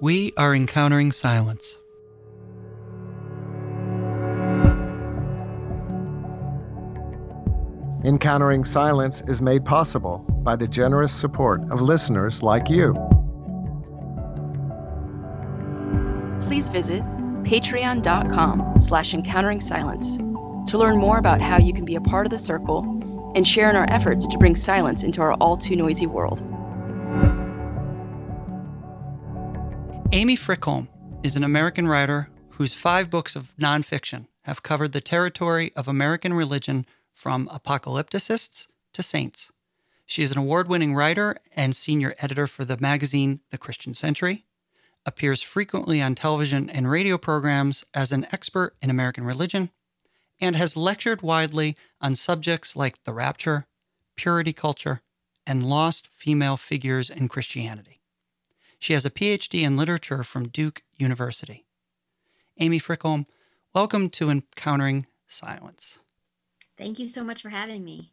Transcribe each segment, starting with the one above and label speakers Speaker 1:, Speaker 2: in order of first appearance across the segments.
Speaker 1: We are encountering silence.
Speaker 2: Encountering Silence is made possible by the generous support of listeners like you.
Speaker 3: Please visit patreon.com slash encountering silence to learn more about how you can be a part of the circle and share in our efforts to bring silence into our all too noisy world.
Speaker 1: Amy Frykholm is an American writer whose five books of nonfiction have covered the territory of American religion from apocalypticists to saints. She is an award winning writer and senior editor for the magazine The Christian Century, appears frequently on television and radio programs as an expert in American religion, and has lectured widely on subjects like the rapture, purity culture, and lost female figures in Christianity. She has a PhD in literature from Duke University. Amy Frykholm, welcome to Encountering Silence.
Speaker 4: Thank you so much for having me.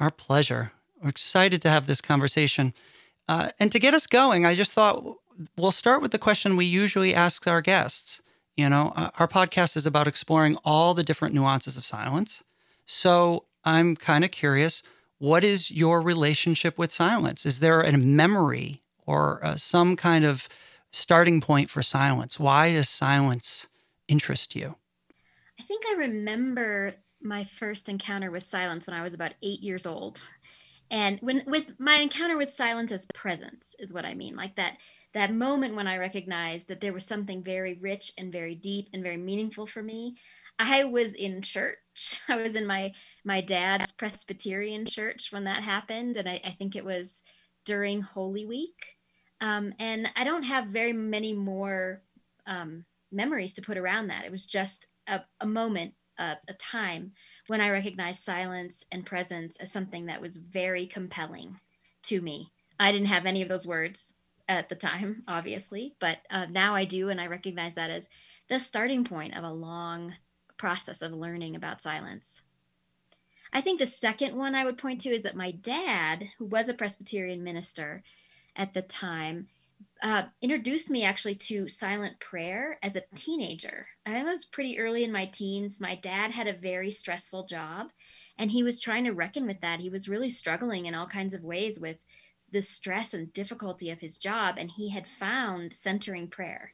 Speaker 1: Our pleasure. We're excited to have this conversation. Uh, and to get us going, I just thought we'll start with the question we usually ask our guests. You know, uh, our podcast is about exploring all the different nuances of silence. So I'm kind of curious what is your relationship with silence? Is there a memory or uh, some kind of starting point for silence? Why does silence interest you?
Speaker 4: I think I remember my first encounter with silence when I was about eight years old. And when with my encounter with silence as presence is what I mean. Like that that moment when I recognized that there was something very rich and very deep and very meaningful for me. I was in church. I was in my my dad's Presbyterian church when that happened, and I, I think it was during Holy Week. Um, and I don't have very many more um, memories to put around that. It was just a, a moment a, a time when I recognized silence and presence as something that was very compelling to me. I didn't have any of those words at the time, obviously, but uh, now I do, and I recognize that as the starting point of a long process of learning about silence. I think the second one I would point to is that my dad, who was a Presbyterian minister at the time, uh, introduced me actually to silent prayer as a teenager. I was pretty early in my teens. My dad had a very stressful job and he was trying to reckon with that. He was really struggling in all kinds of ways with the stress and difficulty of his job. And he had found centering prayer.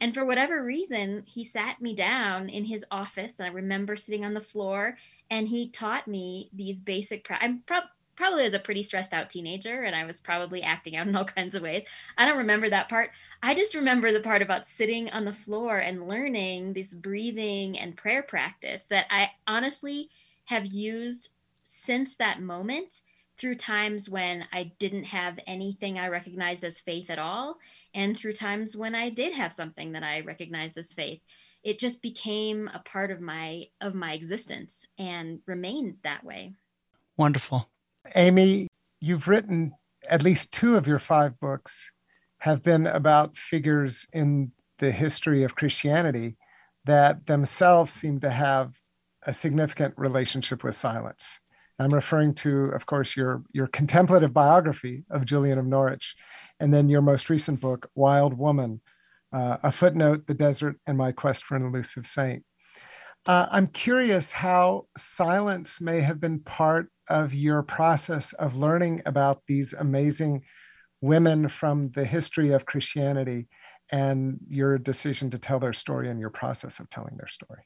Speaker 4: And for whatever reason, he sat me down in his office. And I remember sitting on the floor and he taught me these basic, pra- I'm pro- probably was a pretty stressed out teenager and I was probably acting out in all kinds of ways. I don't remember that part. I just remember the part about sitting on the floor and learning this breathing and prayer practice that I honestly have used since that moment through times when I didn't have anything I recognized as faith at all, and through times when I did have something that I recognized as faith. It just became a part of my of my existence and remained that way.
Speaker 1: Wonderful.
Speaker 5: Amy, you've written at least two of your five books have been about figures in the history of Christianity that themselves seem to have a significant relationship with silence. I'm referring to, of course, your, your contemplative biography of Julian of Norwich, and then your most recent book, Wild Woman, uh, A Footnote, The Desert, and My Quest for an Elusive Saint. Uh, I'm curious how silence may have been part of your process of learning about these amazing women from the history of Christianity and your decision to tell their story and your process of telling their story?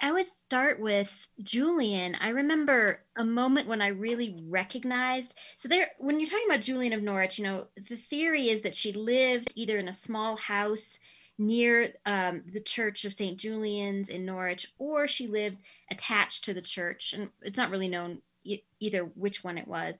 Speaker 4: I would start with Julian. I remember a moment when I really recognized. So there, when you're talking about Julian of Norwich, you know, the theory is that she lived either in a small house near um, the church of St. Julian's in Norwich, or she lived attached to the church. And it's not really known either which one it was.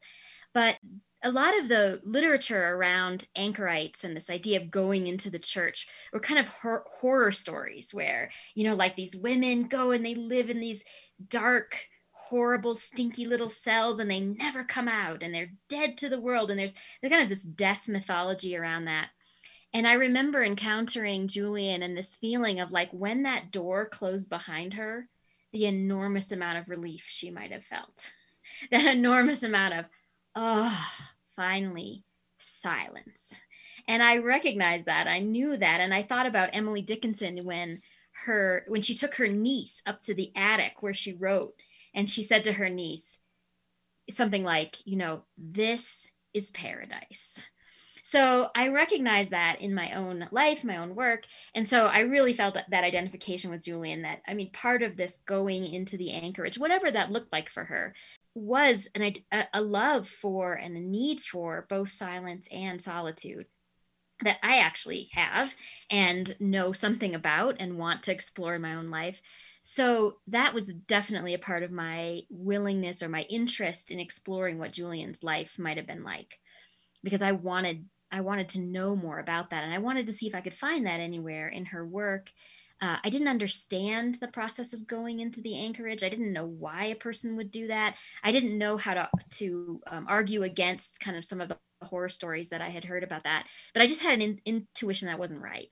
Speaker 4: But a lot of the literature around anchorites and this idea of going into the church were kind of hor- horror stories where, you know, like these women go and they live in these dark, horrible, stinky little cells and they never come out and they're dead to the world. And there's, there's kind of this death mythology around that. And I remember encountering Julian and this feeling of like when that door closed behind her, the enormous amount of relief she might have felt. that enormous amount of, oh, finally, silence. And I recognized that. I knew that. And I thought about Emily Dickinson when her when she took her niece up to the attic where she wrote and she said to her niece something like, you know, this is paradise. So I recognize that in my own life, my own work. And so I really felt that, that identification with Julian that, I mean, part of this going into the anchorage, whatever that looked like for her, was an, a, a love for and a need for both silence and solitude that I actually have and know something about and want to explore in my own life. So that was definitely a part of my willingness or my interest in exploring what Julian's life might have been like because I wanted I wanted to know more about that and I wanted to see if I could find that anywhere in her work uh, I didn't understand the process of going into the anchorage. I didn't know why a person would do that. I didn't know how to to um, argue against kind of some of the horror stories that I had heard about that. But I just had an in- intuition that wasn't right.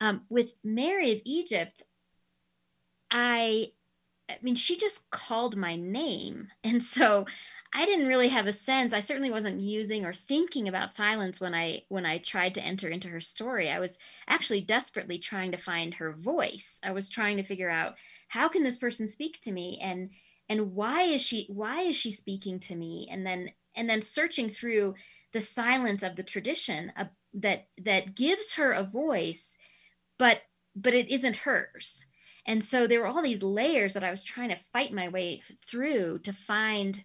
Speaker 4: Um, with Mary of Egypt, I, I mean, she just called my name, and so I didn't really have a sense. I certainly wasn't using or thinking about silence when I when I tried to enter into her story. I was actually desperately trying to find her voice. I was trying to figure out how can this person speak to me and and why is she why is she speaking to me? And then and then searching through the silence of the tradition uh, that that gives her a voice, but but it isn't hers. And so there were all these layers that I was trying to fight my way through to find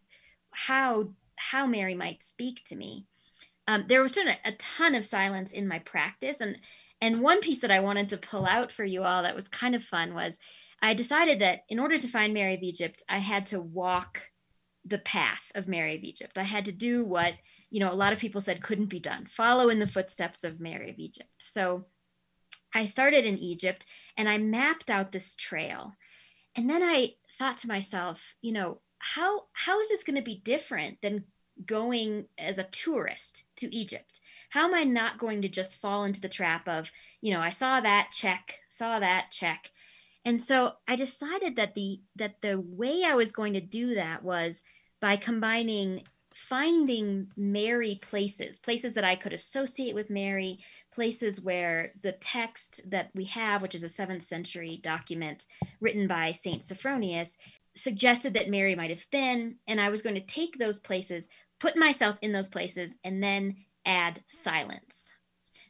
Speaker 4: how how Mary might speak to me. Um, there was sort of a ton of silence in my practice, and and one piece that I wanted to pull out for you all that was kind of fun was I decided that in order to find Mary of Egypt, I had to walk the path of Mary of Egypt. I had to do what you know a lot of people said couldn't be done, follow in the footsteps of Mary of Egypt. So I started in Egypt and I mapped out this trail. And then I thought to myself, you know, how how is this going to be different than going as a tourist to Egypt? How am I not going to just fall into the trap of, you know, I saw that check, saw that check. And so I decided that the that the way I was going to do that was by combining finding Mary places, places that I could associate with Mary, places where the text that we have, which is a seventh century document written by Saint Sophronius, suggested that Mary might have been, and I was going to take those places, put myself in those places, and then add silence.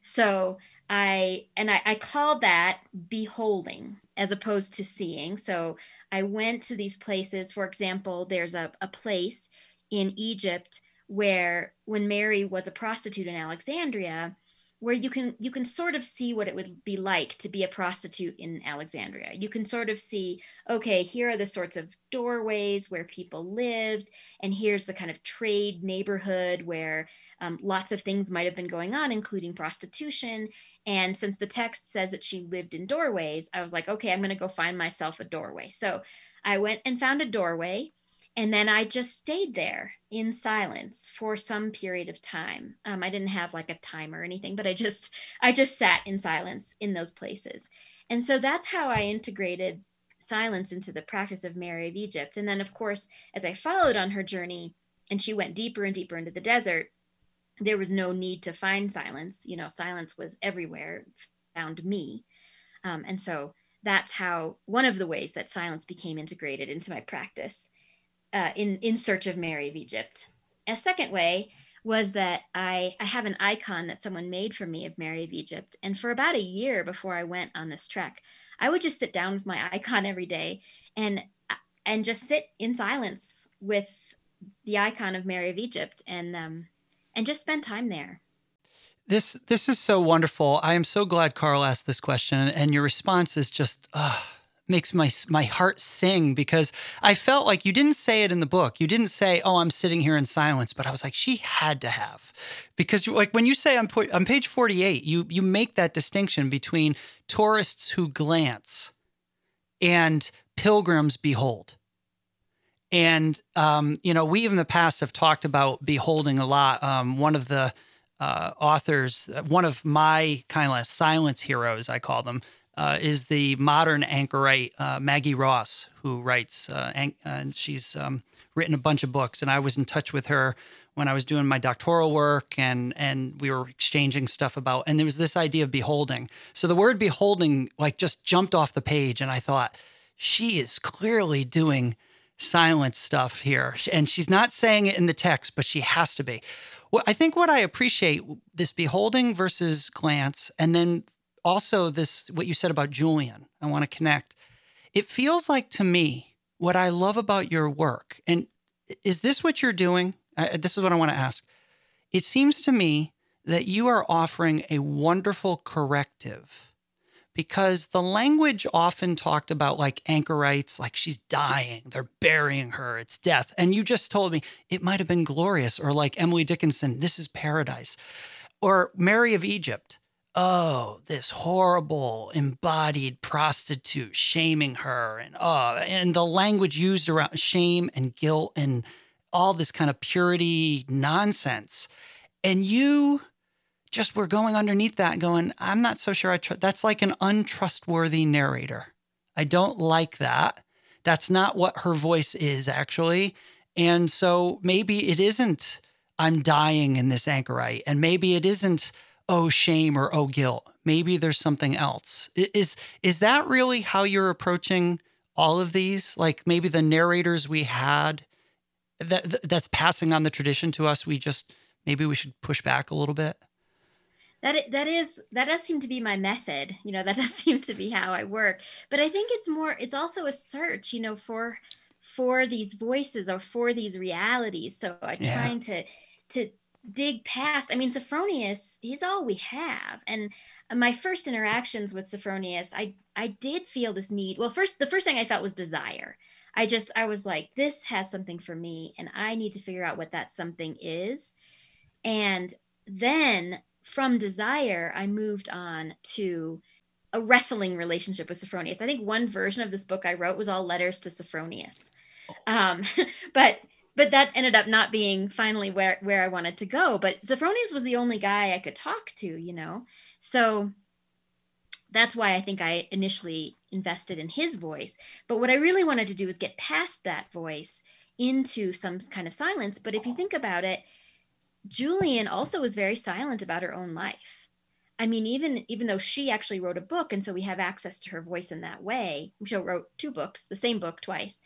Speaker 4: So I and I, I called that beholding as opposed to seeing. So I went to these places. For example, there's a, a place in Egypt where when Mary was a prostitute in Alexandria, where you can you can sort of see what it would be like to be a prostitute in Alexandria. You can sort of see, okay, here are the sorts of doorways where people lived, and here's the kind of trade neighborhood where um, lots of things might have been going on, including prostitution. And since the text says that she lived in doorways, I was like, okay, I'm going to go find myself a doorway. So I went and found a doorway and then I just stayed there in silence for some period of time. Um, I didn't have like a time or anything, but I just I just sat in silence in those places, and so that's how I integrated silence into the practice of Mary of Egypt. And then, of course, as I followed on her journey, and she went deeper and deeper into the desert, there was no need to find silence. You know, silence was everywhere, found me, um, and so that's how one of the ways that silence became integrated into my practice uh, in in search of Mary of Egypt. A second way was that I I have an icon that someone made for me of Mary of Egypt, and for about a year before I went on this trek, I would just sit down with my icon every day and and just sit in silence with the icon of Mary of Egypt and um, and just spend time there.
Speaker 1: This this is so wonderful. I am so glad Carl asked this question, and your response is just. Uh, makes my my heart sing because I felt like you didn't say it in the book. You didn't say, "Oh, I'm sitting here in silence," but I was like, she had to have, because like when you say on on page 48, you you make that distinction between tourists who glance and pilgrims behold. And um, you know, we in the past have talked about beholding a lot. Um, one of the uh, authors, one of my kind of silence heroes, I call them, uh, is the modern anchorite uh, Maggie Ross, who writes, uh, and she's um, written a bunch of books. And I was in touch with her when I was doing my doctoral work and and we were exchanging stuff about and there was this idea of beholding. So the word beholding like just jumped off the page and I thought she is clearly doing silence stuff here and she's not saying it in the text but she has to be. Well, I think what I appreciate this beholding versus glance and then also this what you said about Julian. I want to connect. It feels like to me what I love about your work and is this what you're doing? This is what I want to ask. It seems to me that you are offering a wonderful corrective because the language often talked about like anchorites, like she's dying, they're burying her, it's death. And you just told me it might have been glorious, or like Emily Dickinson, this is paradise, or Mary of Egypt. Oh, this horrible embodied prostitute shaming her, and oh, and the language used around shame and guilt and all this kind of purity nonsense. And you just were going underneath that, going, I'm not so sure I. That's like an untrustworthy narrator. I don't like that. That's not what her voice is, actually. And so maybe it isn't, I'm dying in this anchorite. And maybe it isn't, oh, shame or oh, guilt. Maybe there's something else. Is, is that really how you're approaching all of these? Like maybe the narrators we had that that's passing on the tradition to us we just maybe we should push back a little bit
Speaker 4: that that is that does seem to be my method you know that does seem to be how i work but i think it's more it's also a search you know for for these voices or for these realities so i'm yeah. trying to to dig past i mean sophronius he's all we have and my first interactions with sophronius i i did feel this need well first the first thing i felt was desire I just, I was like, this has something for me, and I need to figure out what that something is. And then from desire, I moved on to a wrestling relationship with Sophronius. I think one version of this book I wrote was all letters to Sophronius. Um, but but that ended up not being finally where where I wanted to go. But Sophronius was the only guy I could talk to, you know. So that's why I think I initially invested in his voice. But what I really wanted to do was get past that voice into some kind of silence. But if you think about it, Julian also was very silent about her own life. I mean, even even though she actually wrote a book, and so we have access to her voice in that way. She wrote two books, the same book twice.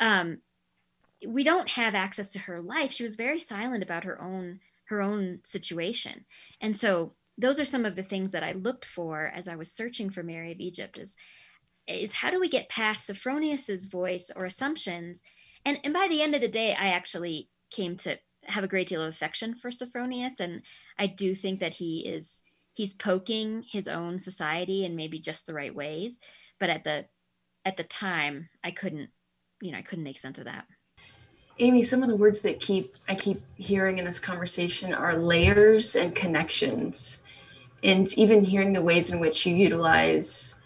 Speaker 4: Um, we don't have access to her life. She was very silent about her own her own situation, and so those are some of the things that I looked for as I was searching for Mary of Egypt. Is is how do we get past Sophronius's voice or assumptions? And and by the end of the day, I actually came to have a great deal of affection for Sophronius, and I do think that he is he's poking his own society in maybe just the right ways. But at the at the time, I couldn't, you know, I couldn't make sense of that.
Speaker 6: Amy, some of the words that keep I keep hearing in this conversation are layers and connections. And even hearing the ways in which you utilize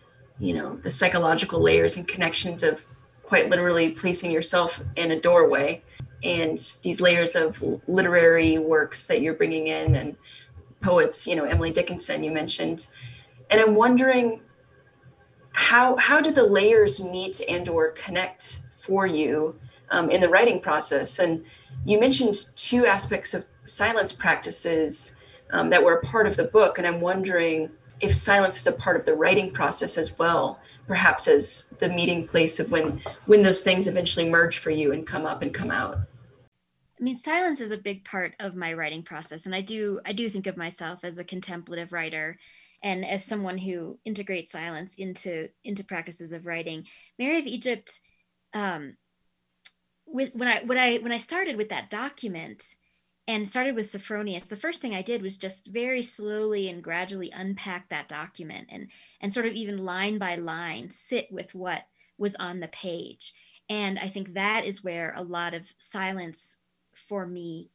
Speaker 6: you know the psychological layers and connections of quite literally placing yourself in a doorway and these layers of literary works that you're bringing in and poets you know emily dickinson you mentioned and i'm wondering how how do the layers meet and or connect for you um, in the writing process. And you mentioned two aspects of silence practices um, that were a part of the book. And i'm wondering if silence is a part of the writing process as well perhaps as the meeting place of when when those things eventually merge for you and come up and come out.
Speaker 4: I mean silence is a big part of my writing process. And i do i do think of myself as a contemplative writer. And as someone who integrates silence into into practices of writing mary of egypt um with when i when i when i started with that document and started with Sophronius, the first thing I did was just very slowly and gradually unpack that document and and sort of even line by line sit with what was on the page. And I think that is where a lot of silence for me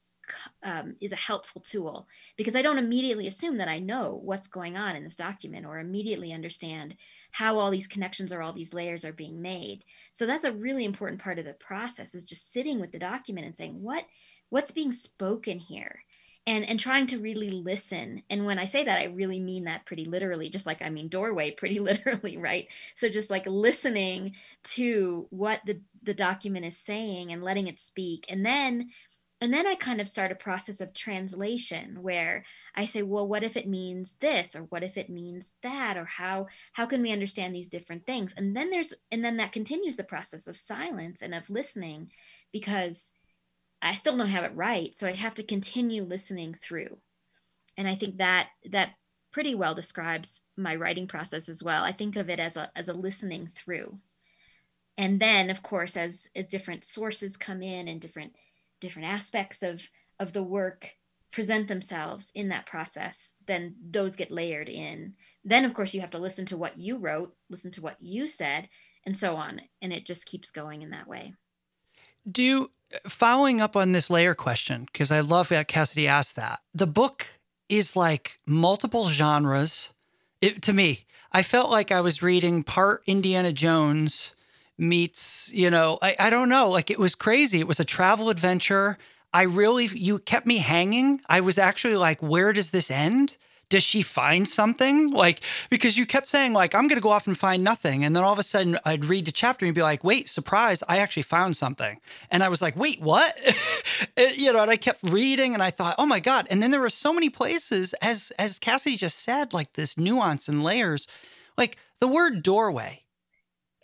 Speaker 4: um, is a helpful tool because I don't immediately assume that I know what's going on in this document or immediately understand how all these connections or all these layers are being made. So that's a really important part of the process is just sitting with the document and saying, what what's being spoken here? And and trying to really listen. And when i say that i really mean that pretty literally just like i mean doorway pretty literally right? So just like listening to what the the document is saying and letting it speak. And then and then I kind of start a process of translation where I say, well, what if it means this or what if it means that or how how can we understand these different things? And then there's and then that continues the process of silence and of listening because I still don't have it right, so I have to continue listening through. And I think that that pretty well describes my writing process as well. I think of it as a as a listening through. And then of course as as different sources come in and different different aspects of of the work present themselves in that process then those get layered in. Then of course you have to listen to what you wrote listen to what you said and so on and it just keeps going in that way.
Speaker 1: Do you, following up on this layer question because i love that cassidy asked that the book is like multiple genres. It, to me i felt like i was reading part indiana jones meets, you know, I, I don't know. Like it was crazy. It was a travel adventure. I really, you kept me hanging. I was actually like, where does this end? Does she find something? Like, because you kept saying, like, I'm going to go off and find nothing. And then all of a sudden I'd read the chapter and be like, wait, surprise, I actually found something. And I was like, wait, what? you know, and I kept reading and I thought, oh my God. And then there were so many places, as, as Cassidy just said, like this nuance and layers, like the word doorway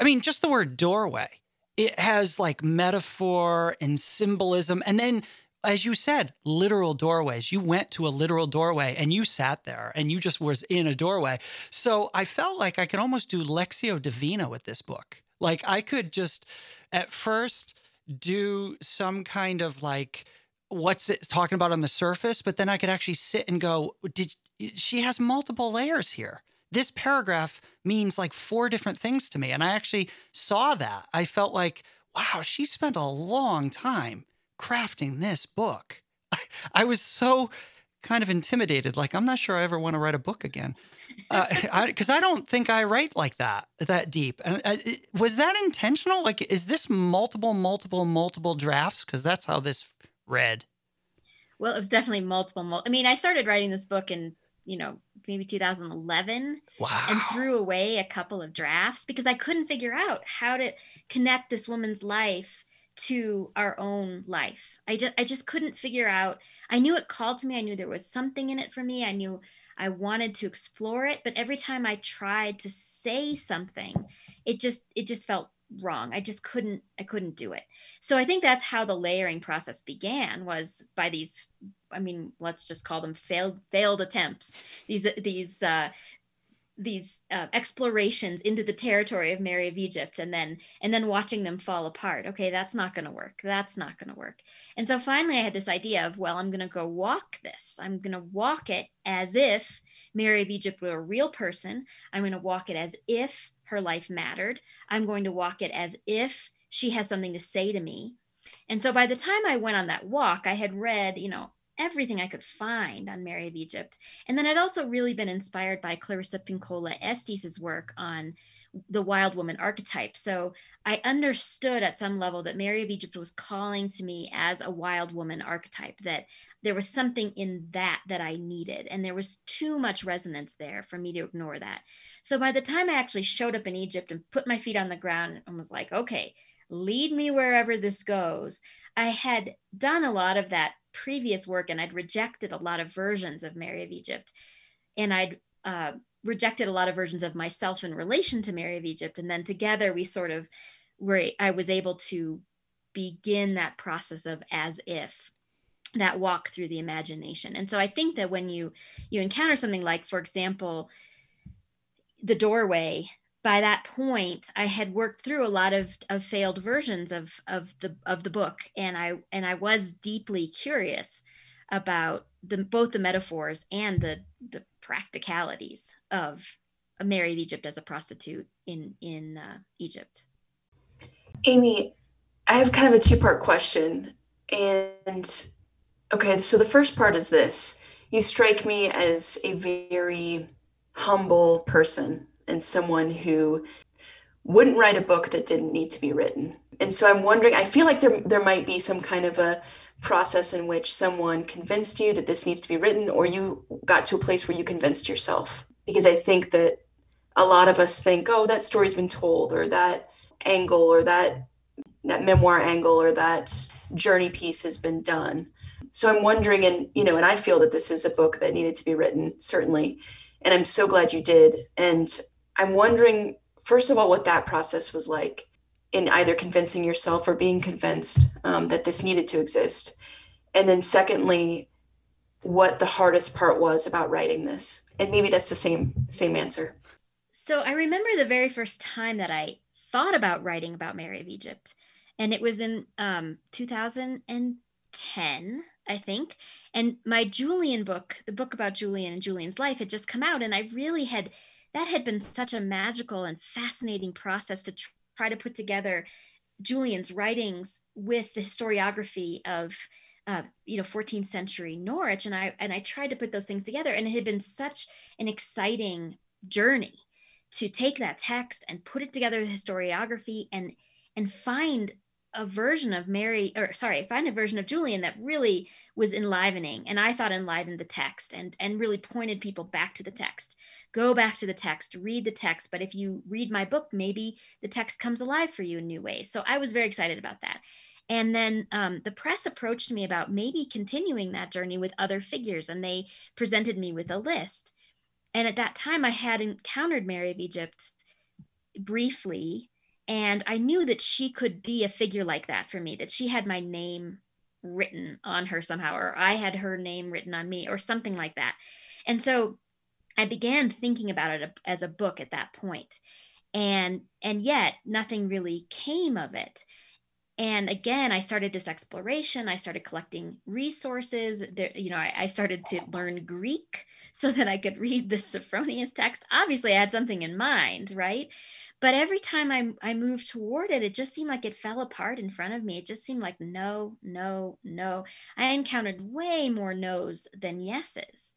Speaker 1: I mean, just the word doorway, it has like metaphor and symbolism. And then, as you said, literal doorways. You went to a literal doorway and you sat there and you just was in a doorway. So I felt like I could almost do Lectio Divina with this book. Like I could just at first do some kind of like, what's it talking about on the surface, but then I could actually sit and go, did she has multiple layers here this paragraph means like four different things to me. And I actually saw that. I felt like, wow, she spent a long time crafting this book. I, I was so kind of intimidated. Like, I'm not sure I ever want to write a book again. Because uh, I, I, don't think I write like that, that deep. And uh, was that intentional? Like, is this multiple, multiple, multiple drafts? Because that's how this read.
Speaker 4: Well, it was definitely multiple. Mul- I mean, I started writing this book in you know, maybe 2011
Speaker 1: wow.
Speaker 4: and threw away a couple of drafts because I couldn't figure out how to connect this woman's life to our own life. I just I just couldn't figure out. I knew it called to me. I knew there was something in it for me. I knew I wanted to explore it, but every time I tried to say something, it just it just felt wrong. I just couldn't I couldn't do it. So I think that's how the layering process began was by these I mean, let's just call them failed failed attempts. These these uh, these uh, explorations into the territory of Mary of Egypt, and then and then watching them fall apart. Okay, that's not going to work. That's not going to work. And so finally, I had this idea of, well, I'm going to go walk this. I'm going to walk it as if Mary of Egypt were a real person. I'm going to walk it as if her life mattered. I'm going to walk it as if she has something to say to me. And so by the time I went on that walk, I had read, you know, everything I could find on Mary of Egypt. And then I'd also really been inspired by Clarissa Pinkola Estes' work on the wild woman archetype. So I understood at some level that Mary of Egypt was calling to me as a wild woman archetype, that there was something in that that I needed. And there was too much resonance there for me to ignore that. So by the time I actually showed up in Egypt and put my feet on the ground and was like, okay, lead me wherever this goes, I had done a lot of that previous work and I'd rejected a lot of versions of Mary of Egypt. And I'd uh, rejected a lot of versions of myself in relation to Mary of Egypt. And then together we sort of were, I was able to begin that process of as if that walk through the imagination. And so I think that when you you encounter something like, for example, the doorway by that point i had worked through a lot of, of failed versions of, of the of the book and i and i was deeply curious about the both the metaphors and the the practicalities of mary of egypt as a prostitute in in uh, egypt
Speaker 6: amy i have kind of a two part question and okay so the first part is this you strike me as a very humble person and someone who wouldn't write a book that didn't need to be written. And so I'm wondering, I feel like there there might be some kind of a process in which someone convinced you that this needs to be written or you got to a place where you convinced yourself. Because I think that a lot of us think, oh, that story's been told or that angle or that that memoir angle or that journey piece has been done. So I'm wondering, and you know, and I feel that this is a book that needed to be written, certainly. And I'm so glad you did. And I'm wondering, first of all, what that process was like in either convincing yourself or being convinced um, that this needed to exist. And then secondly, what the hardest part was about writing this. And maybe that's the same same answer.
Speaker 4: So I remember the very first time that I thought about writing about Mary of Egypt and it was in um, 2010 i think and my julian book the book about julian and julian's life had just come out and i really had that had been such a magical and fascinating process to tr- try to put together julian's writings with the historiography of uh, you know 14th century norwich and i and i tried to put those things together and it had been such an exciting journey to take that text and put it together with historiography and and find a version of Mary, or sorry, find a version of Julian that really was enlivening, and I thought enlivened the text and and really pointed people back to the text. Go back to the text, read the text. But if you read my book, maybe the text comes alive for you in new ways. So I was very excited about that. And then um, the press approached me about maybe continuing that journey with other figures, and they presented me with a list. And at that time, I had encountered Mary of Egypt briefly and I knew that she could be a figure like that for me, that she had my name written on her somehow, or I had her name written on me, or something like that. And so I began thinking about it as a book at that point. And and yet nothing really came of it. And again, I started this exploration. I started collecting resources. There, you know, I, I started to learn Greek so that I could read the Sophronius text. Obviously, I had something in mind, right? But every time I, I moved toward it, it just seemed like it fell apart in front of me. It just seemed like no, no, no. I encountered way more no's than yeses.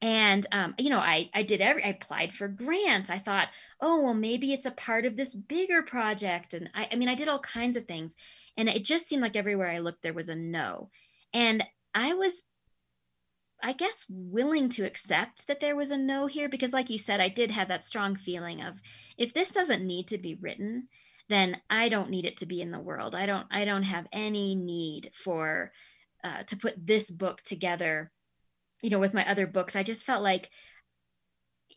Speaker 4: And um, you know, I I did every I applied for grants. I thought, oh well, maybe it's a part of this bigger project. And I, I mean, I did all kinds of things, and it just seemed like everywhere I looked there was a no. And I was I guess, willing to accept that there was a no here because, like you said, I did have that strong feeling of if this doesn't need to be written, then I don't need it to be in the world. I don't. I don't have any need for uh, to put this book together. You know, with my other books, I just felt like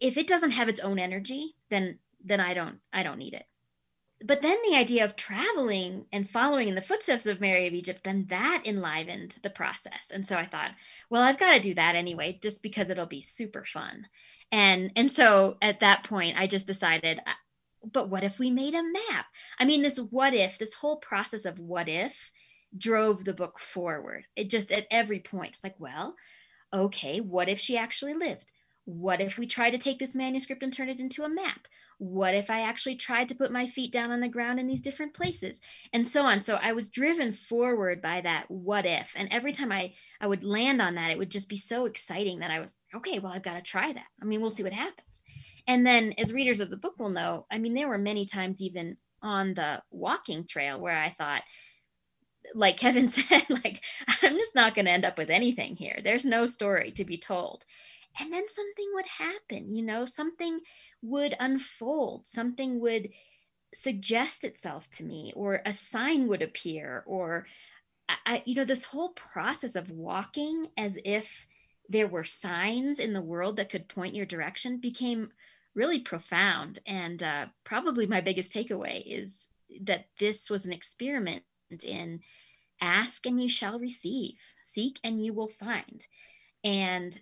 Speaker 4: if it doesn't have its own energy, then then I don't. I don't need it but then the idea of traveling and following in the footsteps of Mary of Egypt, then that enlivened the process. And so I thought, well, I've got to do that anyway, just because it'll be super fun. And and so at that point, I just decided, uh, but what if we made a map? I mean, this what if, this whole process of what if drove the book forward. It just at every point, like, well, okay, what if she actually lived? What if we try to take this manuscript and turn it into a map? what if I actually tried to put my feet down on the ground in these different places? And so on. So I was driven forward by that what if. And every time I, I would land on that, it would just be so exciting that I was, okay, well, I've got to try that. I mean, we'll see what happens. And then, as readers of the book will know, I mean, there were many times even on the walking trail where I thought, like Kevin said, like, I'm just not going to end up with anything here. There's no story to be told and then something would happen you know something would unfold something would suggest itself to me or a sign would appear or I, you know this whole process of walking as if there were signs in the world that could point your direction became really profound and uh, probably my biggest takeaway is that this was an experiment in ask and you shall receive seek and you will find and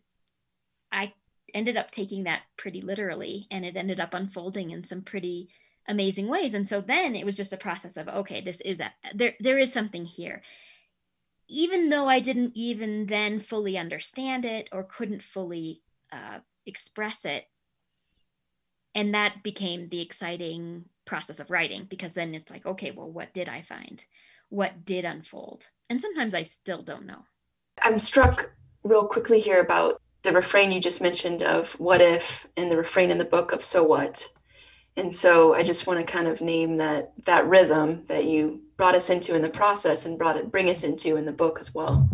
Speaker 4: I ended up taking that pretty literally and it ended up unfolding in some pretty amazing ways. And so then it was just a process of okay this is a there there is something here. Even though i didn't even then fully understand it or couldn't fully uh, express it and that became the exciting process of writing because then it's like okay well what did i find? What did unfold? And sometimes i still don't know.
Speaker 6: I'm struck real quickly here about the refrain you just mentioned of what if and the refrain in the book of so what. And so i just want to kind of name that that rhythm that you brought us into in the process and brought it bring us into in the book as well.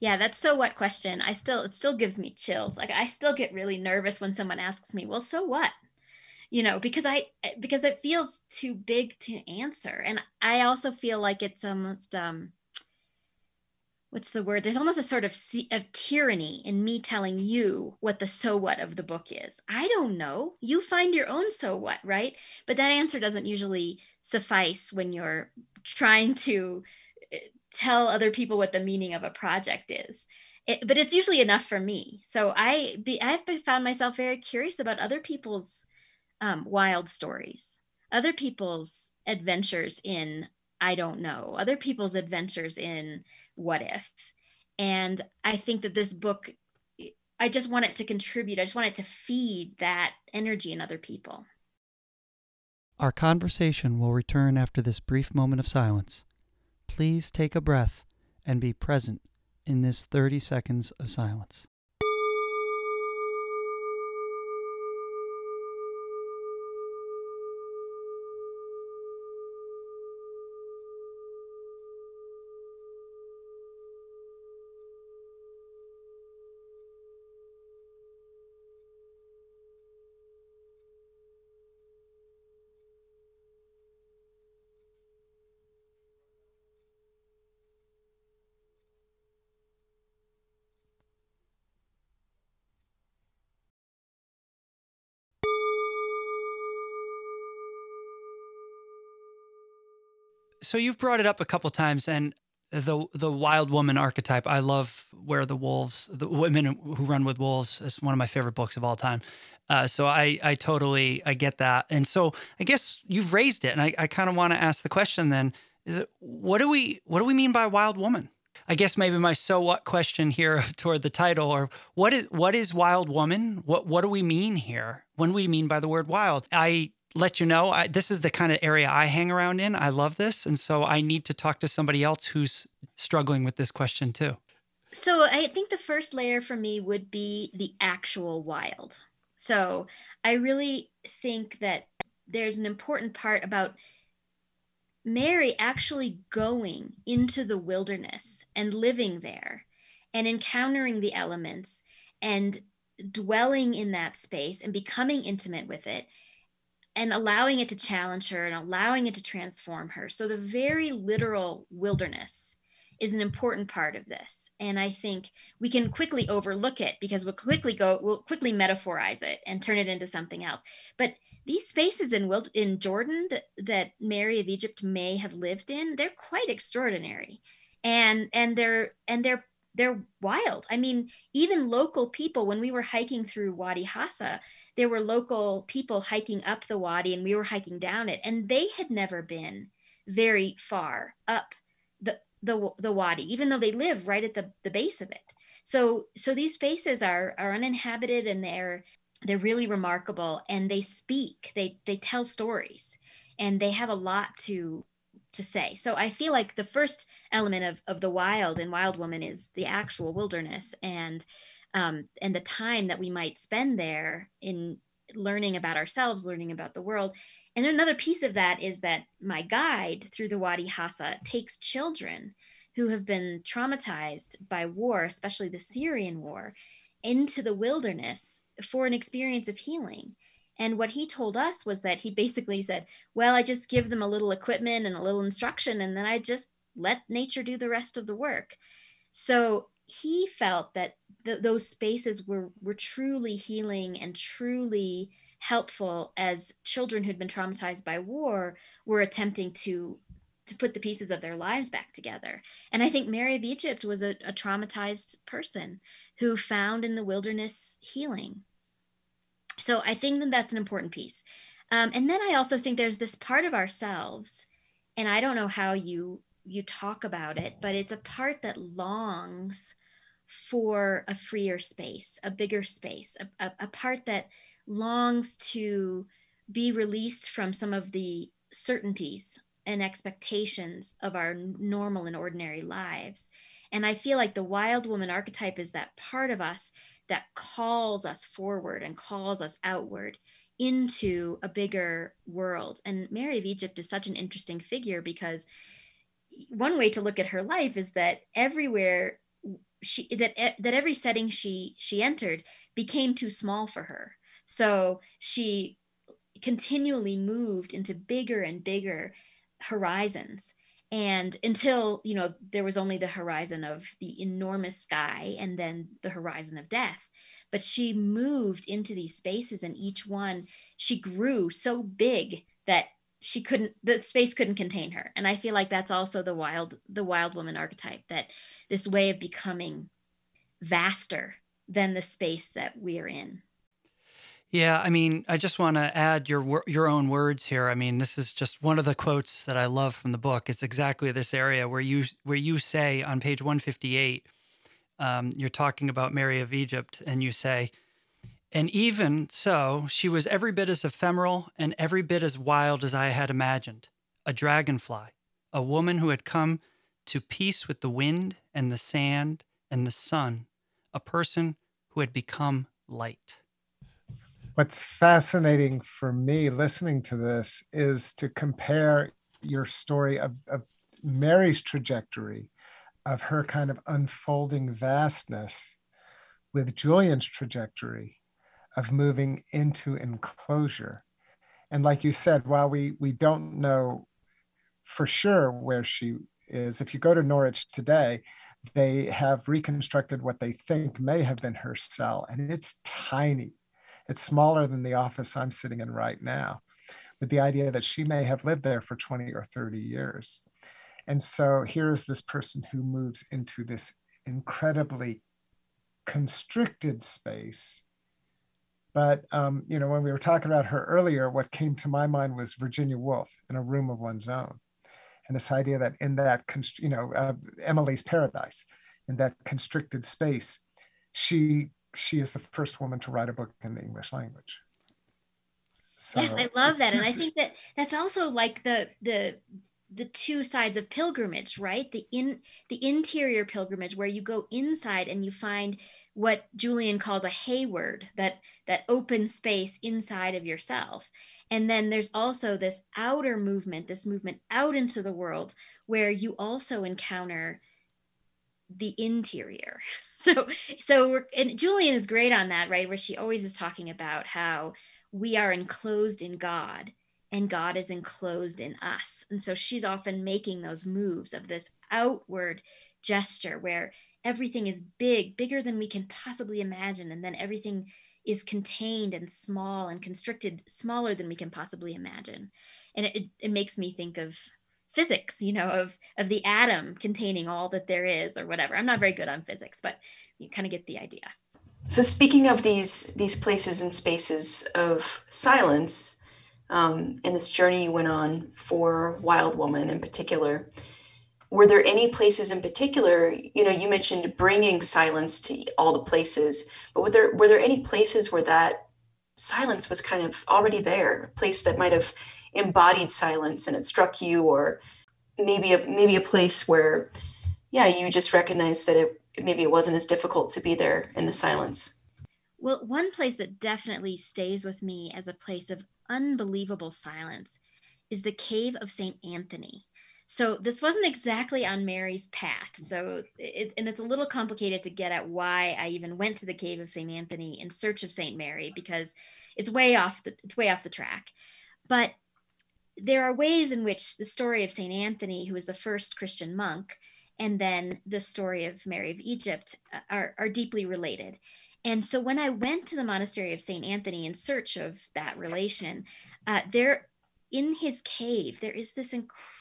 Speaker 4: Yeah that's so what question i still it still gives me chills. Like i still get really nervous when someone asks me well so what? You know because i because it feels too big to answer. And i also feel like it's almost um what's the word? There's almost a sort of of tyranny in me telling you what the so what of the book is. I don't know. You find your own so what right? But that answer doesn't usually suffice when you're trying to eh, tell other people what the meaning of a project is. It, but it's usually enough for me. So i be, i've been, found myself very curious about other people's um, wild stories other people's adventures in i don't know other people's adventures in what if? And i think that this book i just want it to contribute i just want it to feed that energy in other people.
Speaker 1: Our conversation will return after this brief moment of silence. Please take a breath and be present in this 30 seconds of silence so you've brought it up a couple times, and the the wild woman archetype. I love where the wolves, the women who run with wolves, is one of my favorite books of all time. Uh, so I I totally I get that, and so I guess you've raised it, and I, I kind of want to ask the question then: is it, what do we what do we mean by wild woman? I guess maybe my so what question here toward the title, or what is what is wild woman? What what do we mean here? When we mean by the word wild? I let you know I, this is the kind of area I hang around in. I love this. And so I need to talk to somebody else who's struggling with this question too.
Speaker 4: So I think the first layer for me would be the actual wild. So I really think that there's an important part about Mary actually going into the wilderness and living there and encountering the elements and dwelling in that space and becoming intimate with it and allowing it to challenge her and allowing it to transform her. So the very literal wilderness is an important part of this. And I think we can quickly overlook it because we'll quickly go, we'll quickly metaphorize it and turn it into something else. But these spaces in wild, in Jordan that, that Mary of Egypt may have lived in, they're quite extraordinary. And and they're and they're they're wild. I mean, even local people, when we were hiking through Wadi Hassa, there were local people hiking up the wadi and we were hiking down it and they had never been very far up the the, the wadi even though they live right at the, the base of it. So so these spaces are are uninhabited and they're they're really remarkable and they speak they they tell stories and they have a lot to to say. So i feel like the first element of of the wild and wild woman is the actual wilderness and um, and the time that we might spend there in learning about ourselves, learning about the world. And another piece of that is that my guide through the Wadi Hassa takes children who have been traumatized by war, especially the Syrian war, into the wilderness for an experience of healing. And what he told us was that he basically said, Well, I just give them a little equipment and a little instruction, and then I just let nature do the rest of the work. So he felt that th- those spaces were were truly healing and truly helpful as children who'd been traumatized by war were attempting to to put the pieces of their lives back together. And I think Mary of Egypt was a, a traumatized person who found in the wilderness healing. So I think that that's an important piece. Um, and then I also think there's this part of ourselves, and I don't know how you you talk about it, but it's a part that longs for a freer space, a bigger space, a, a, a part that longs to be released from some of the certainties and expectations of our normal and ordinary lives. And I feel like the wild woman archetype is that part of us that calls us forward and calls us outward into a bigger world. And Mary of Egypt is such an interesting figure because one way to look at her life is that everywhere she that that every setting she she entered became too small for her. So she continually moved into bigger and bigger horizons. And until you know there was only the horizon of the enormous sky and then the horizon of death. But she moved into these spaces and each one she grew so big that she couldn't the space couldn't contain her. And i feel like that's also the wild the wild woman archetype that this way of becoming vaster than the space that we're in
Speaker 1: yeah, I mean, I just want to add your your own words here. I mean, this is just one of the quotes that I love from the book. It's exactly this area where you where you say on page 158, um, you're talking about Mary of Egypt, and you say, and even so, she was every bit as ephemeral and every bit as wild as I had imagined. A dragonfly, a woman who had come to peace with the wind and the sand and the sun, a person who had become light
Speaker 5: what's fascinating for me listening to this is to compare your story of, of Mary's trajectory of her kind of unfolding vastness with Julian's trajectory of moving into enclosure. And like you said, while we we don't know for sure where she is, if you go to Norwich today, they have reconstructed what they think may have been her cell, and it's tiny. It's smaller than the office I'm sitting in right now, with the idea that she may have lived there for 20 or 30 years. And so here's this person who moves into this incredibly constricted space. But um, you know, when we were talking about her earlier, what came to my mind was Virginia Woolf in a room of one's own, and this idea that in that, you know, uh, Emily's Paradise, in that constricted space, she she is the first woman to write a book in the English language.
Speaker 4: So yes, I love that, just, and I think that that's also like the the the two sides of pilgrimage, right? The in the interior pilgrimage where you go inside and you find what Julian calls a Hayward, that that open space inside of yourself. And then there's also this outer movement, this movement out into the world where you also encounter the interior. So so and Julian is great on that, right? Where she always is talking about how we are enclosed in God and God is enclosed in us. And so she's often making those moves of this outward gesture where everything is big, bigger than we can possibly imagine and then everything is contained and small and constricted, smaller than we can possibly imagine. And it, it makes me think of physics you know of of the atom containing all that there is or whatever i'm not very good on physics but you kind of get the idea
Speaker 6: so speaking of these these places and spaces of silence um, and this journey you went on for wild woman in particular were there any places in particular you know you mentioned bringing silence to all the places but were there were there any places where that silence was kind of already there? A place that might have embodied silence and it struck you or maybe a maybe a place where yeah you just recognized that it maybe it wasn't as difficult to be there in the silence?
Speaker 4: Well one place that definitely stays with me as a place of unbelievable silence is the cave of st anthony so this wasn't exactly on mary's path so it, and it's a little complicated to get at why i even went to the cave of st anthony in search of st mary because it's way off the it's way off the track but there are ways in which the story of St. Anthony, who was the first Christian monk, and then the story of Mary of Egypt uh, are, are deeply related. And so when I went to the monastery of St. Anthony in search of that relation, uh, there in his cave, there is this incredible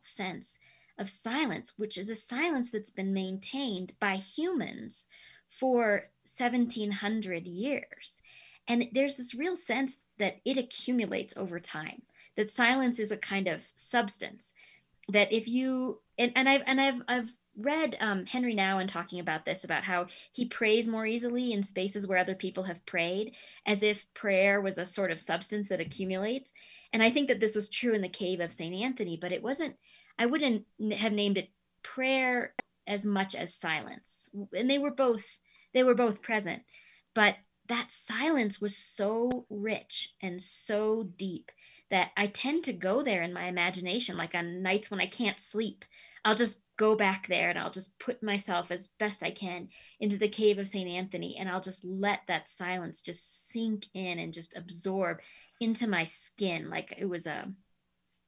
Speaker 4: sense of silence, which is a silence that's been maintained by humans for 1700 years. And there's this real sense that it accumulates over time that silence is a kind of substance that if you and, and I've and I've I've read um, Henri Nouwen talking about this about how he prays more easily in spaces where other people have prayed, as if prayer was a sort of substance that accumulates. And I think that this was true in the cave of Saint Anthony, but it wasn't. I wouldn't have named it prayer as much as silence, and they were both they were both present, but that silence was so rich and so deep that I tend to go there in my imagination, like on nights when I can't sleep. I'll just go back there and I'll just put myself as best I can into the cave of St. Anthony and I'll just let that silence just sink in and just absorb into my skin like it was a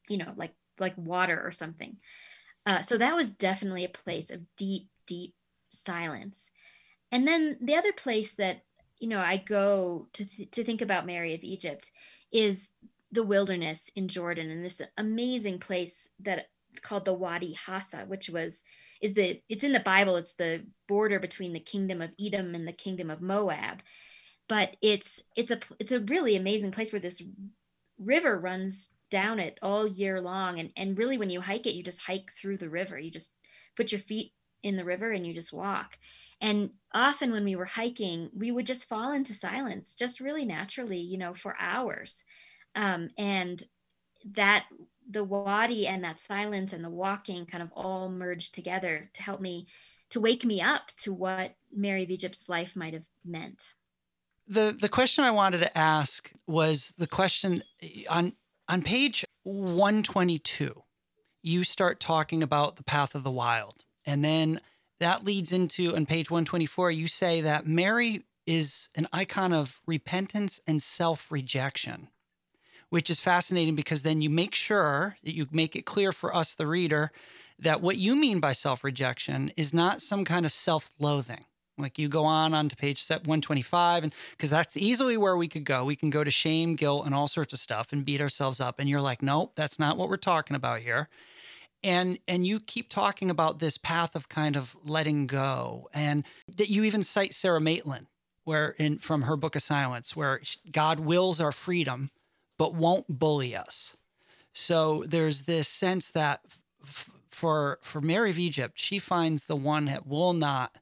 Speaker 4: you know like like water or something uh, so that was definitely a place of deep deep silence and then the other place that you know i go to th- to think about mary of egypt is the wilderness in jordan and this amazing place that called the wadi hassa which was is the it's in the bible it's the border between the kingdom of edom and the kingdom of moab. But it's it's a it's a really amazing place where this river runs down it all year long. And and really when you hike it you just hike through the river. You just put your feet in the river and you just walk. And often when we were hiking we would just fall into silence just really naturally you know for hours. Um, and that the wadi and that silence and the walking kind of all merged together to help me to wake me up to what mary of egypt's life might have meant.
Speaker 1: The the question i wanted to ask was the question eh, on on page 122 you start talking about the path of the wild. And then that leads into on page 124 you say that mary is an icon of repentance and self-rejection which is fascinating because then you make sure that you make it clear for us the reader that what you mean by self-rejection is not some kind of self-loathing. Like you go on onto page 125 and because that's easily where we could go. We can go to shame guilt and all sorts of stuff and beat ourselves up and you're like nope that's not what we're talking about here. And and you keep talking about this path of kind of letting go and that you even cite sarah maitland where in from her book of silence where god wills our freedom but won't bully us so there's this sense that f- for for mary of egypt she finds the one that will not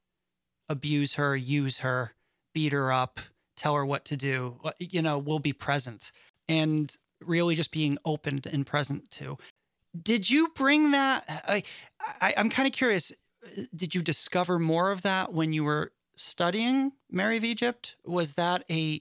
Speaker 1: abuse her use her beat her up tell her what to do you know will be present and really just being open and present to did you bring that? I, I I'm kind of curious. Did you discover more of that when you were studying Mary of Egypt? Was that a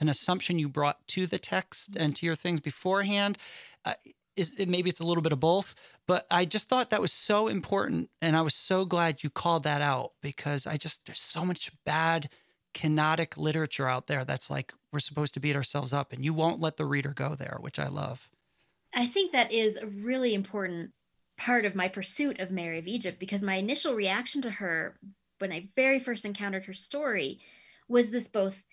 Speaker 1: an assumption you brought to the text and to your things beforehand? Uh, is maybe it's a little bit of both, but I just thought that was so important, and I was so glad you called that out because I just there's so much bad canonic literature out there that's like we're supposed to beat ourselves up, and you won't let the reader go there, which I love.
Speaker 4: I think that is a really important part of my pursuit of Mary of Egypt because my initial reaction to her when I very first encountered her story was this both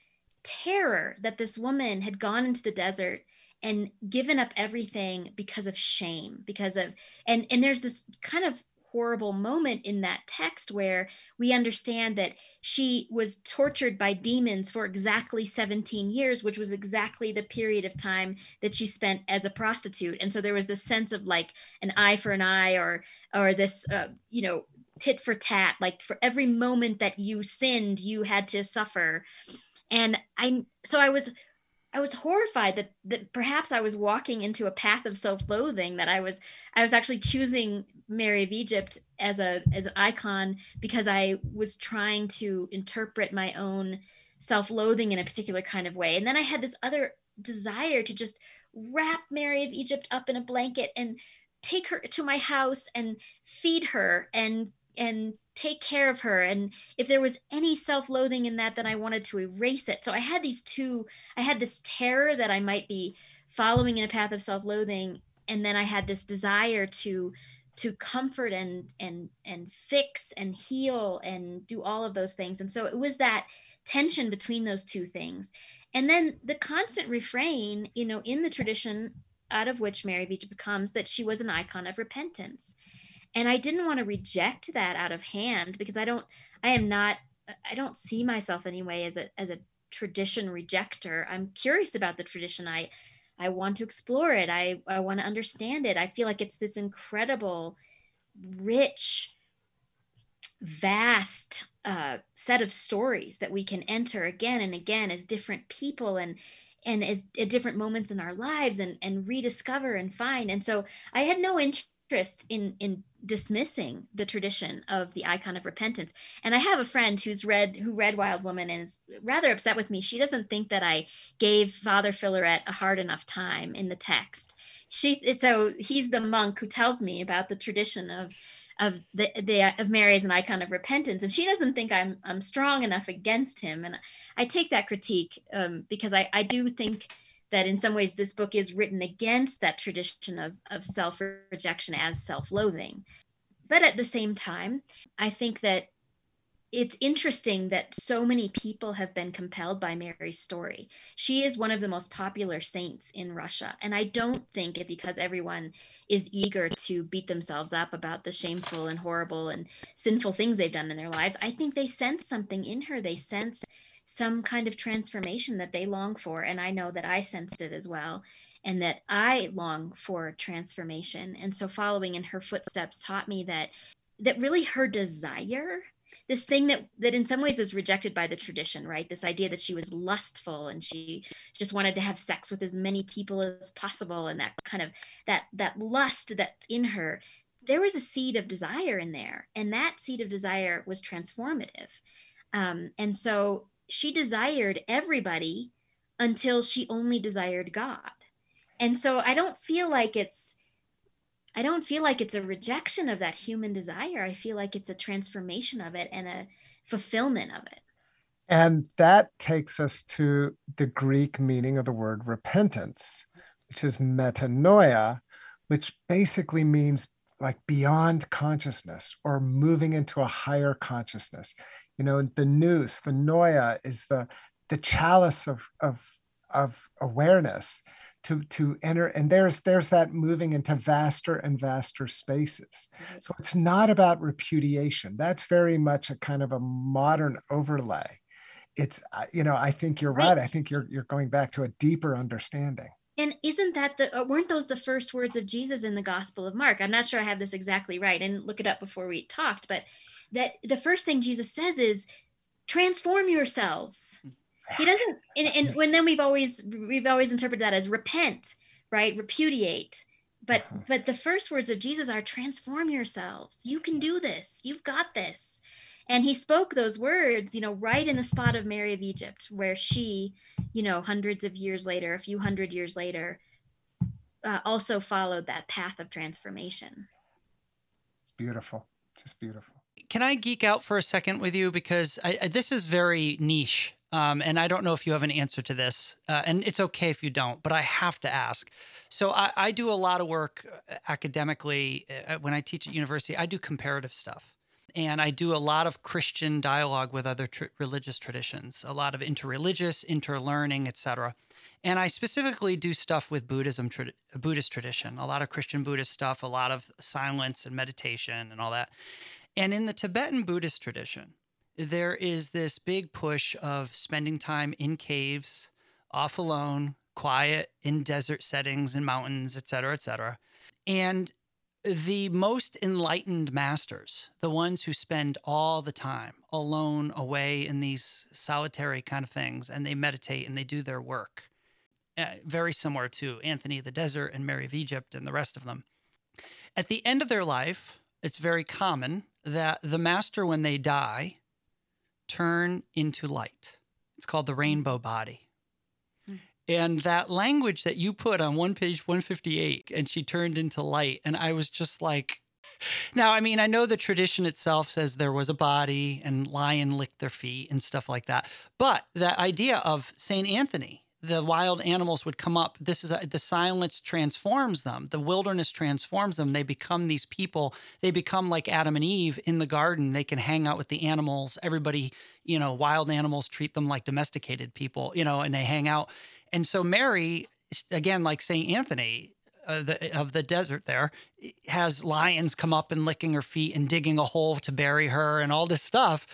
Speaker 4: terror that this woman had gone into the desert and given up everything because of shame because of and and there's this kind of horrible moment in that text where we understand that she was tortured by demons for exactly 17 years, which was exactly the period of time that she spent as a prostitute. And so there was this sense of like an eye for an eye or or this uh, you know tit for tat like for every moment that you sinned you had to suffer and i so i was I was horrified that that perhaps I was walking into a path of self-loathing that I was I was actually choosing Mary of Egypt as a as an icon because I was trying to interpret my own self-loathing in a particular kind of way. And then I had this other desire to just wrap Mary of Egypt up in a blanket and take her to my house and feed her and and take care of her and if there was any self-loathing in that then i wanted to erase it. So i had these two i had this terror that i might be following in a path of self-loathing and then i had this desire to to comfort and and and fix and heal and do all of those things. And so it was that tension between those two things. And then the constant refrain you know in the tradition out of which mary beach becomes that she was an icon of repentance and i didn't want to reject that out of hand because i don't i am not i don't see myself anyway as a as a tradition rejecter. I'm curious about the tradition. I i want to explore it. I i want to understand it. I feel like it's this incredible rich vast uh, set of stories that we can enter again and again as different people and and as at different moments in our lives and and rediscover and find. And so i had no interest interest in in dismissing the tradition of the icon of repentance. And i have a friend who's read who read wild woman and is rather upset with me. She doesn't think that i gave father Philaret a hard enough time in the text. She so he's the monk who tells me about the tradition of of the, the of Mary as an icon of repentance, and she doesn't think I'm I'm strong enough against him, and I take that critique um, because I I do think that in some ways this book is written against that tradition of, of self rejection as self loathing. But at the same time, I think that it's interesting that so many people have been compelled by Mary's story. She is one of the most popular saints in Russia. And I don't think it because everyone is eager to beat themselves up about the shameful and horrible and sinful things they've done in their lives. I think they sense something in her. They sense some kind of transformation that they long for. And I know that I sensed it as well. And that I long for transformation. And so following in her footsteps taught me that that really her desire this thing that that in some ways is rejected by the tradition right this idea that she was lustful and she just wanted to have sex with as many people as possible and that kind of that that lust that's in her there was a seed of desire in there and that seed of desire was transformative um, and so she desired everybody until she only desired god and so i don't feel like it's I don't feel like it's a rejection of that human desire. I feel like it's a transformation of it and a fulfillment of it.
Speaker 5: And that takes us to the Greek meaning of the word repentance, which is metanoia, which basically means like beyond consciousness or moving into a higher consciousness. You know, the nous the noia is the the chalice of of of awareness to to enter and there's there's that moving into vaster and vaster spaces. So it's not about repudiation. That's very much a kind of a modern overlay. It's uh, you know i think you're right, right. i think you're you're going back to a deeper understanding.
Speaker 4: And isn't that the uh, weren't those the first words of jesus in the gospel of mark? I'm not sure i have this exactly right. And look it up before we talked but that the first thing jesus says is transform yourselves. He doesn't and, and when then we've always we've always interpreted that as repent right? Repudiate. But uh-huh. but the first words of jesus are transform yourselves. You can do this. You've got this. And he spoke those words you know right in the spot of mary of egypt where she you know hundreds of years later a few hundred years later uh, also followed that path of transformation.
Speaker 5: It's beautiful. Just beautiful
Speaker 1: can i geek out for a second with you because I, I, this is very niche um, and I don't know if you have an answer to this, uh, and it's okay if you don't, but I have to ask. So I, I do a lot of work uh, academically uh, when I teach at university. I do comparative stuff, and I do a lot of Christian dialogue with other tr- religious traditions, a lot of interreligious, interlearning, etc. And I specifically do stuff with Buddhism, tra- Buddhist tradition, a lot of Christian Buddhist stuff, a lot of silence and meditation and all that. And in the Tibetan Buddhist tradition, there is this big push of spending time in caves, off alone, quiet, in desert settings, in mountains, et cetera, et cetera. And the most enlightened masters, the ones who spend all the time alone, away in these solitary kind of things, and they meditate and they do their work, uh, very similar to Anthony of the Desert and Mary of Egypt and the rest of them. At the end of their life, it's very common that the master, when they die, turn into light. It's called the rainbow body. Hmm. And that language that you put on one page 158, and she turned into light. And I was just like, now, I mean, I know the tradition itself says there was a body and lion licked their feet and stuff like that. But that idea of St. Anthony the wild animals would come up. This is a, the silence transforms them. The wilderness transforms them. They become these people. They become like Adam and Eve in the garden. They can hang out with the animals. Everybody, you know, wild animals treat them like domesticated people, you know, and they hang out. And so Mary, again, like Saint Anthony, uh, the, of the desert there has lions come up and licking her feet and digging a hole to bury her and all this stuff.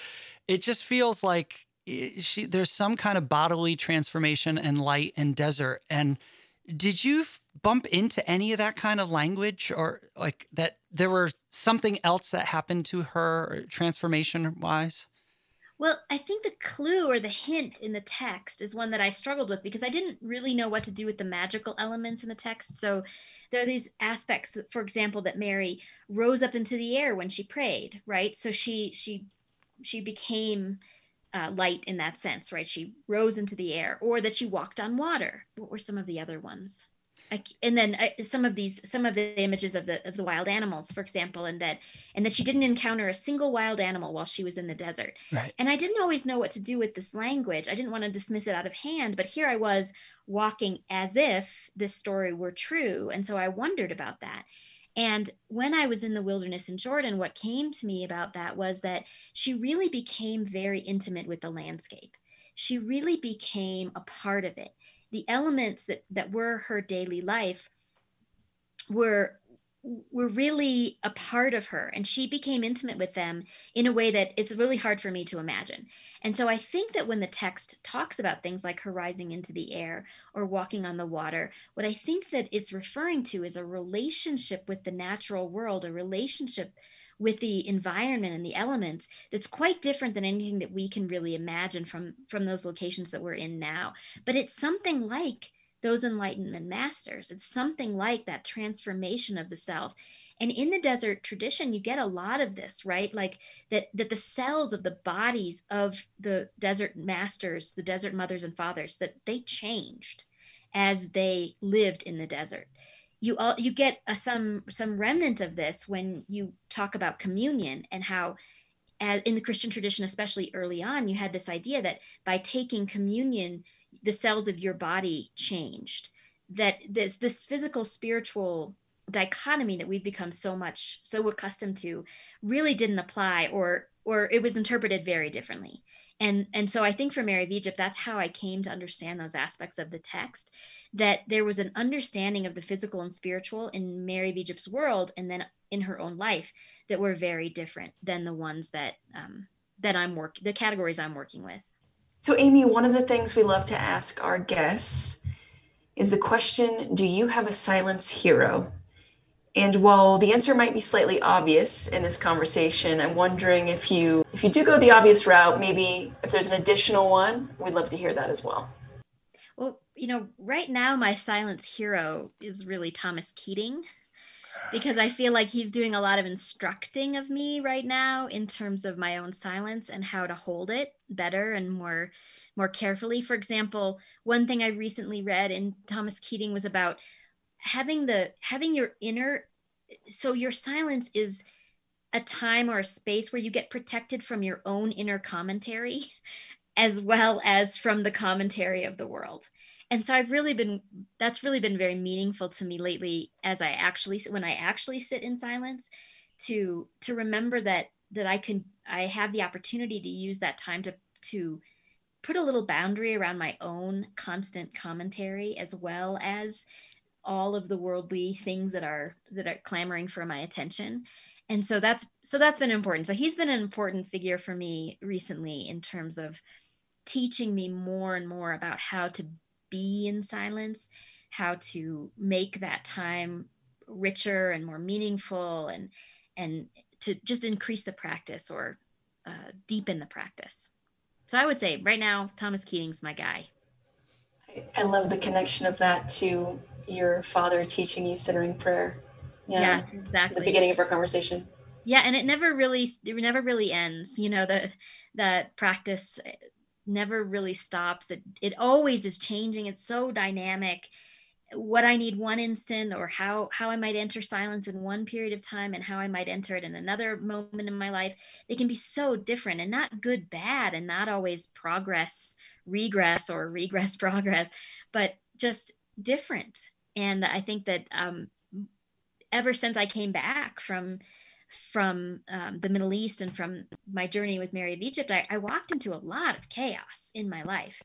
Speaker 1: It just feels like she there's some kind of bodily transformation and light and desert. And did you bump into any of that kind of language or like that there were something else that happened to her transformation wise?
Speaker 4: Well i think the clue or the hint in the text is one that i struggled with because i didn't really know what to do with the magical elements in the text. So there are these aspects for example that mary rose up into the air when she prayed right? So she she she became uh, light in that sense, right? She rose into the air, or that she walked on water. What were some of the other ones? I, and then I, some of these some of the images of the of the wild animals for example and that and that she didn't encounter a single wild animal while she was in the desert
Speaker 1: Right.
Speaker 4: and i didn't always know what to do with this language i didn't want to dismiss it out of hand but here i was walking as if this story were true and so i wondered about that and when i was in the wilderness in jordan what came to me about that was that she really became very intimate with the landscape. She really became a part of it. The elements that that were her daily life were were really a part of her and she became intimate with them in a way that is really hard for me to imagine. And so i think that when the text talks about things like her rising into the air or walking on the water what i think that it's referring to is a relationship with the natural world a relationship with the environment and the elements that's quite different than anything that we can really imagine from from those locations that we're in now. But it's something like those enlightenment masters. It's something like that transformation of the self. And in the desert tradition you get a lot of this right? Like that that the cells of the bodies of the desert masters the desert mothers and fathers that they changed as they lived in the desert. You all you get a, some some remnant of this when you talk about communion and how as in the christian tradition especially early on you had this idea that by taking communion the cells of your body changed that this this physical spiritual dichotomy that we've become so much so accustomed to really didn't apply or or it was interpreted very differently. And and so i think for mary of egypt that's how i came to understand those aspects of the text that there was an understanding of the physical and spiritual in mary of egypt's world and then in her own life that were very different than the ones that um, that i'm work the categories i'm working with
Speaker 6: So, Amy, one of the things we love to ask our guests is the question Do you have a silence hero? And while the answer might be slightly obvious in this conversation, I'm wondering if you if you do go the obvious route, maybe if there's an additional one, we'd love to hear that as well.
Speaker 4: Well, you know, right now my silence hero is really Thomas Keating because I feel like he's doing a lot of instructing of me right now in terms of my own silence and how to hold it better and more more carefully. For example, one thing I recently read in Thomas Keating was about having the having your inner so your silence is a time or a space where you get protected from your own inner commentary as well as from the commentary of the world and so i've really been that's really been very meaningful to me lately as i actually when i actually sit in silence to to remember that that i can i have the opportunity to use that time to to put a little boundary around my own constant commentary as well as all of the worldly things that are that are clamoring for my attention. And so that's so that's been important. So he's been an important figure for me recently in terms of teaching me more and more about how to be in silence how to make that time richer and more meaningful and and to just increase the practice or uh, deepen the practice. So i would say right now thomas keating's my guy.
Speaker 6: I, I love the connection of that to your father teaching you centering prayer.
Speaker 4: yeah,
Speaker 6: Yeah,
Speaker 4: exactly
Speaker 6: the beginning of our conversation.
Speaker 4: yeah and it never really it never really ends. You know the that practice never really stops. It it always is changing. It's so dynamic. What i need one instant or how how i might enter silence in one period of time and how i might enter it in another moment in my life they can be so different and not good bad and not always progress regress or regress progress but just different. And i think that um ever since i came back from from um, the Middle East and from my journey with Mary of Egypt, I, I walked into a lot of chaos in my life.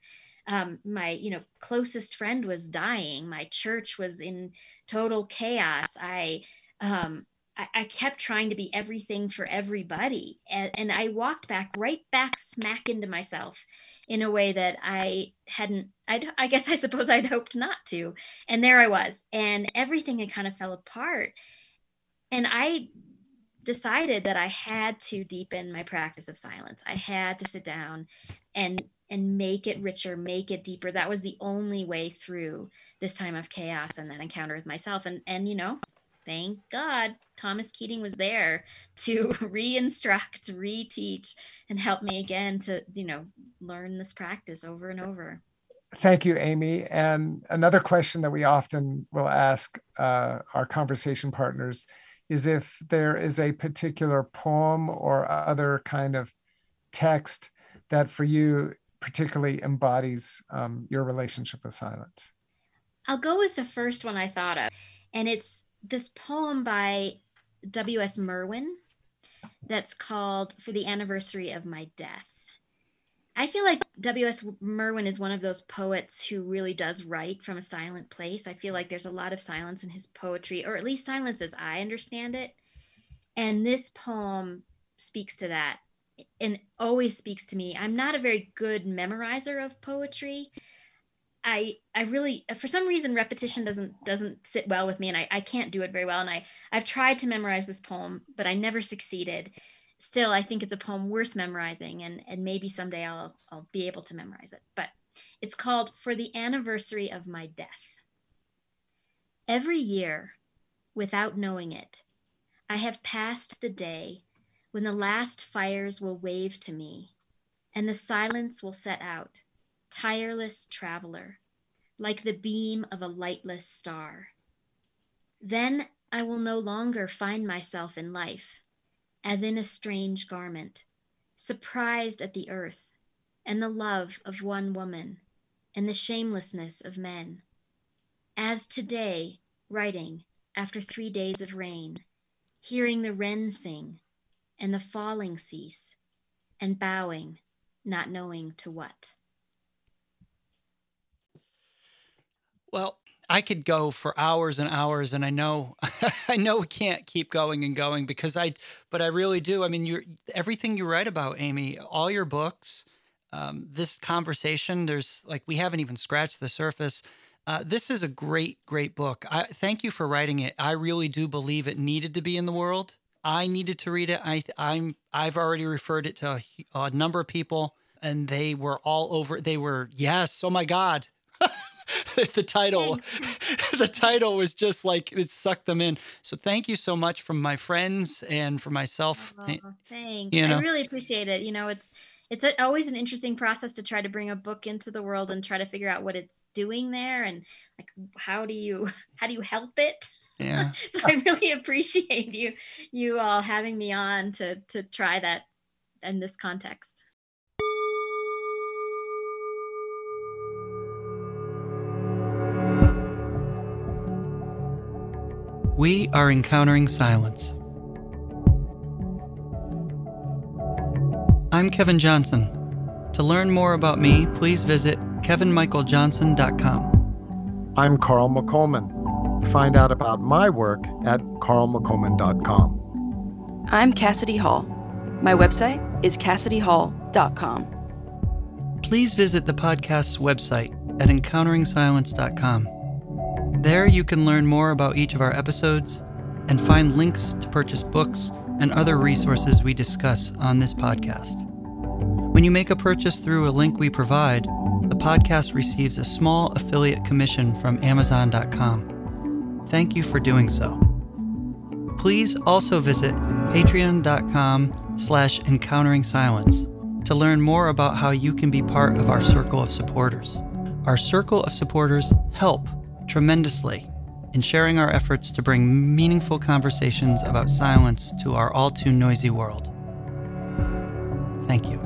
Speaker 4: Um, my, you know, closest friend was dying. My church was in total chaos. I, um, I, I kept trying to be everything for everybody, and, and I walked back right back smack into myself in a way that I hadn't. I, I guess I suppose I'd hoped not to. And there I was, and everything had kind of fell apart. And I decided that I had to deepen my practice of silence. I had to sit down and and make it richer, make it deeper. That was the only way through this time of chaos and that encounter with myself. And and you know, thank God Thomas Keating was there to re-instruct, reteach, and help me again to, you know, learn this practice over and over.
Speaker 5: Thank you, Amy. And another question that we often will ask uh, our conversation partners is if there is a particular poem or other kind of text that for you particularly embodies um, your relationship with silence.
Speaker 4: I'll go with the first one I thought of, and it's this poem by W.S. Merwin that's called For the Anniversary of My Death. I feel like W.S. Merwin is one of those poets who really does write from a silent place. I feel like there's a lot of silence in his poetry, or at least silence as I understand it. And this poem speaks to that and always speaks to me. I'm not a very good memorizer of poetry. I I really for some reason repetition doesn't doesn't sit well with me and I, I can't do it very well. And I I've tried to memorize this poem, but I never succeeded still i think it's a poem worth memorizing and and maybe someday i'll i'll be able to memorize it. But it's called for the anniversary of my death. Every year without knowing it i have passed the day when the last fires will wave to me and the silence will set out tireless traveler like the beam of a lightless star. Then i will no longer find myself in life as in a strange garment, surprised at the earth and the love of one woman and the shamelessness of men. As today, writing after three days of rain, hearing the wren sing and the falling cease, and bowing, not knowing to what.
Speaker 1: Well, I could go for hours and hours, and I know, I know we can't keep going and going because I, but I really do. I mean, you everything you write about, Amy, all your books, um, this conversation. There's like we haven't even scratched the surface. Uh, this is a great, great book. I thank you for writing it. I really do believe it needed to be in the world. I needed to read it. I, I'm, I've already referred it to a, a number of people, and they were all over. They were yes. Oh my God. the title the title was just like it sucked them in. So thank you so much from my friends and for myself
Speaker 4: oh, eh, thanks. you know. i really appreciate it. You know it's it's always an interesting process to try to bring a book into the world and try to figure out what it's doing there and like how do you how do you help it?
Speaker 1: Yeah.
Speaker 4: So i really appreciate you you all having me on to to try that in this context
Speaker 1: We are encountering silence. I'm Kevin Johnson. To learn more about me, please visit kevinmichaeljohnson.com.
Speaker 2: I'm Carl McColman. Find out about my work at carlmccolman.com.
Speaker 3: I'm Cassidy Hall. My website is cassidyhall.com.
Speaker 1: Please visit the podcast's website at encounteringsilence.com. There you can learn more about each of our episodes and find links to purchase books and other resources we discuss on this podcast. When you make a purchase through a link we provide, the podcast receives a small affiliate commission from Amazon.com. Thank you for doing so. Please also visit patreon.com slash encountering silence to learn more about how you can be part of our circle of supporters. Our circle of supporters help tremendously in sharing our efforts to bring meaningful conversations about silence to our all too noisy world. Thank you.